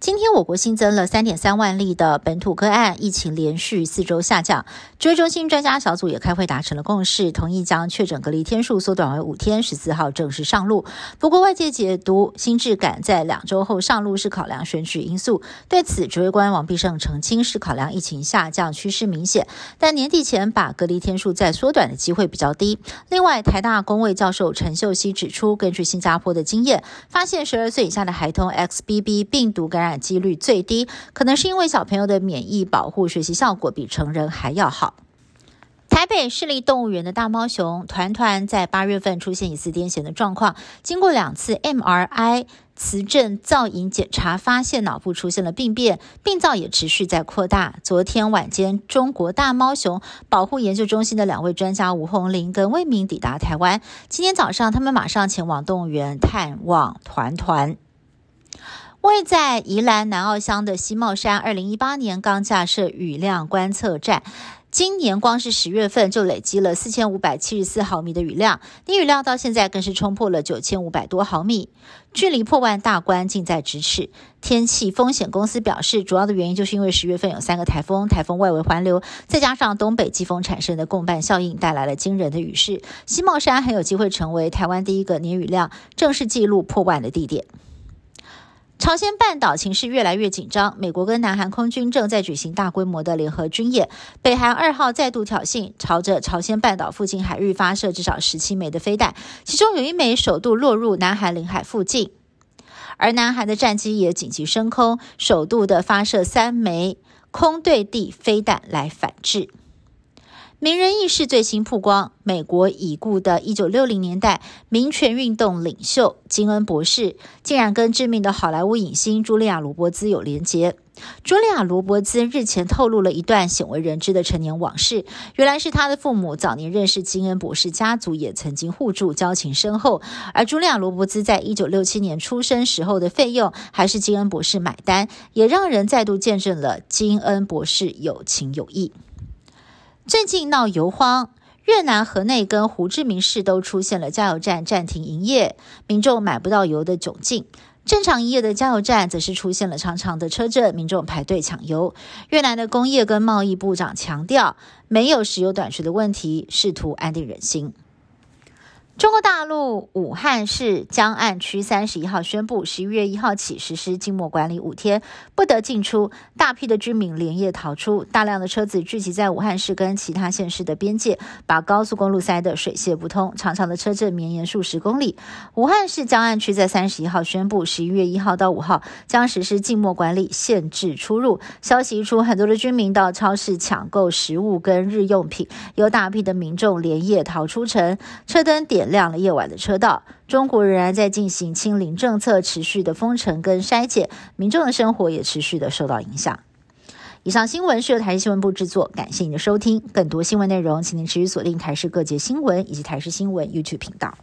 今天我国新增了三点三万例的本土个案，疫情连续四周下降。指挥中心专家小组也开会达成了共识，同意将确诊隔离天数缩短为五天，十四号正式上路。不过外界解读新质感在两周后上路是考量选举因素，对此指挥官王必胜澄清是考量疫情下降趋势明显，但年底前把隔离天数再缩短的机会比较低。另外，台大公卫教授陈秀熙指出，根据新加坡的经验，发现十二岁以下的孩童 XBB 病毒感染。几率最低，可能是因为小朋友的免疫保护学习效果比成人还要好。台北市立动物园的大猫熊团团在八月份出现疑似癫痫的状况，经过两次 MRI 磁振造影检查，发现脑部出现了病变，病灶也持续在扩大。昨天晚间，中国大猫熊保护研究中心的两位专家吴红林跟魏明抵达台湾，今天早上他们马上前往动物园探望团团。位在宜兰南澳乡的西茂山，二零一八年刚架设雨量观测站，今年光是十月份就累积了四千五百七十四毫米的雨量，低雨量到现在更是冲破了九千五百多毫米，距离破万大关近在咫尺。天气风险公司表示，主要的原因就是因为十月份有三个台风，台风外围环流，再加上东北季风产生的共伴效应，带来了惊人的雨势。西茂山很有机会成为台湾第一个年雨量正式记录破万的地点。朝鲜半岛情势越来越紧张，美国跟南韩空军正在举行大规模的联合军演。北韩二号再度挑衅，朝着朝鲜半岛附近海域发射至少十七枚的飞弹，其中有一枚首度落入南韩领海附近。而南韩的战机也紧急升空，首度的发射三枚空对地飞弹来反制。名人轶事最新曝光，美国已故的1960年代民权运动领袖金恩博士，竟然跟知名的好莱坞影星茱莉亚·罗伯兹有连结。茱莉亚·罗伯兹日前透露了一段鲜为人知的成年往事，原来是他的父母早年认识金恩博士家族，也曾经互助，交情深厚。而茱莉亚·罗伯兹在1967年出生时候的费用，还是金恩博士买单，也让人再度见证了金恩博士有情有义。最近闹油荒，越南河内跟胡志明市都出现了加油站暂停营业，民众买不到油的窘境。正常营业的加油站则是出现了长长的车阵，民众排队抢油。越南的工业跟贸易部长强调，没有石油短缺的问题，试图安定人心。中国大陆武汉市江岸区三十一号宣布，十一月一号起实施静默管理五天，不得进出。大批的居民连夜逃出，大量的车子聚集在武汉市跟其他县市的边界，把高速公路塞得水泄不通，长长的车阵绵延数十公里。武汉市江岸区在三十一号宣布，十一月一号到五号将实施静默管理，限制出入。消息一出，很多的居民到超市抢购食物跟日用品，有大批的民众连夜逃出城，车灯点亮了夜晚的车道，中国仍然在进行清零政策，持续的封城跟筛检，民众的生活也持续的受到影响。以上新闻是由台视新闻部制作，感谢您的收听。更多新闻内容，请您持续锁定台视各界新闻以及台视新闻 YouTube 频道。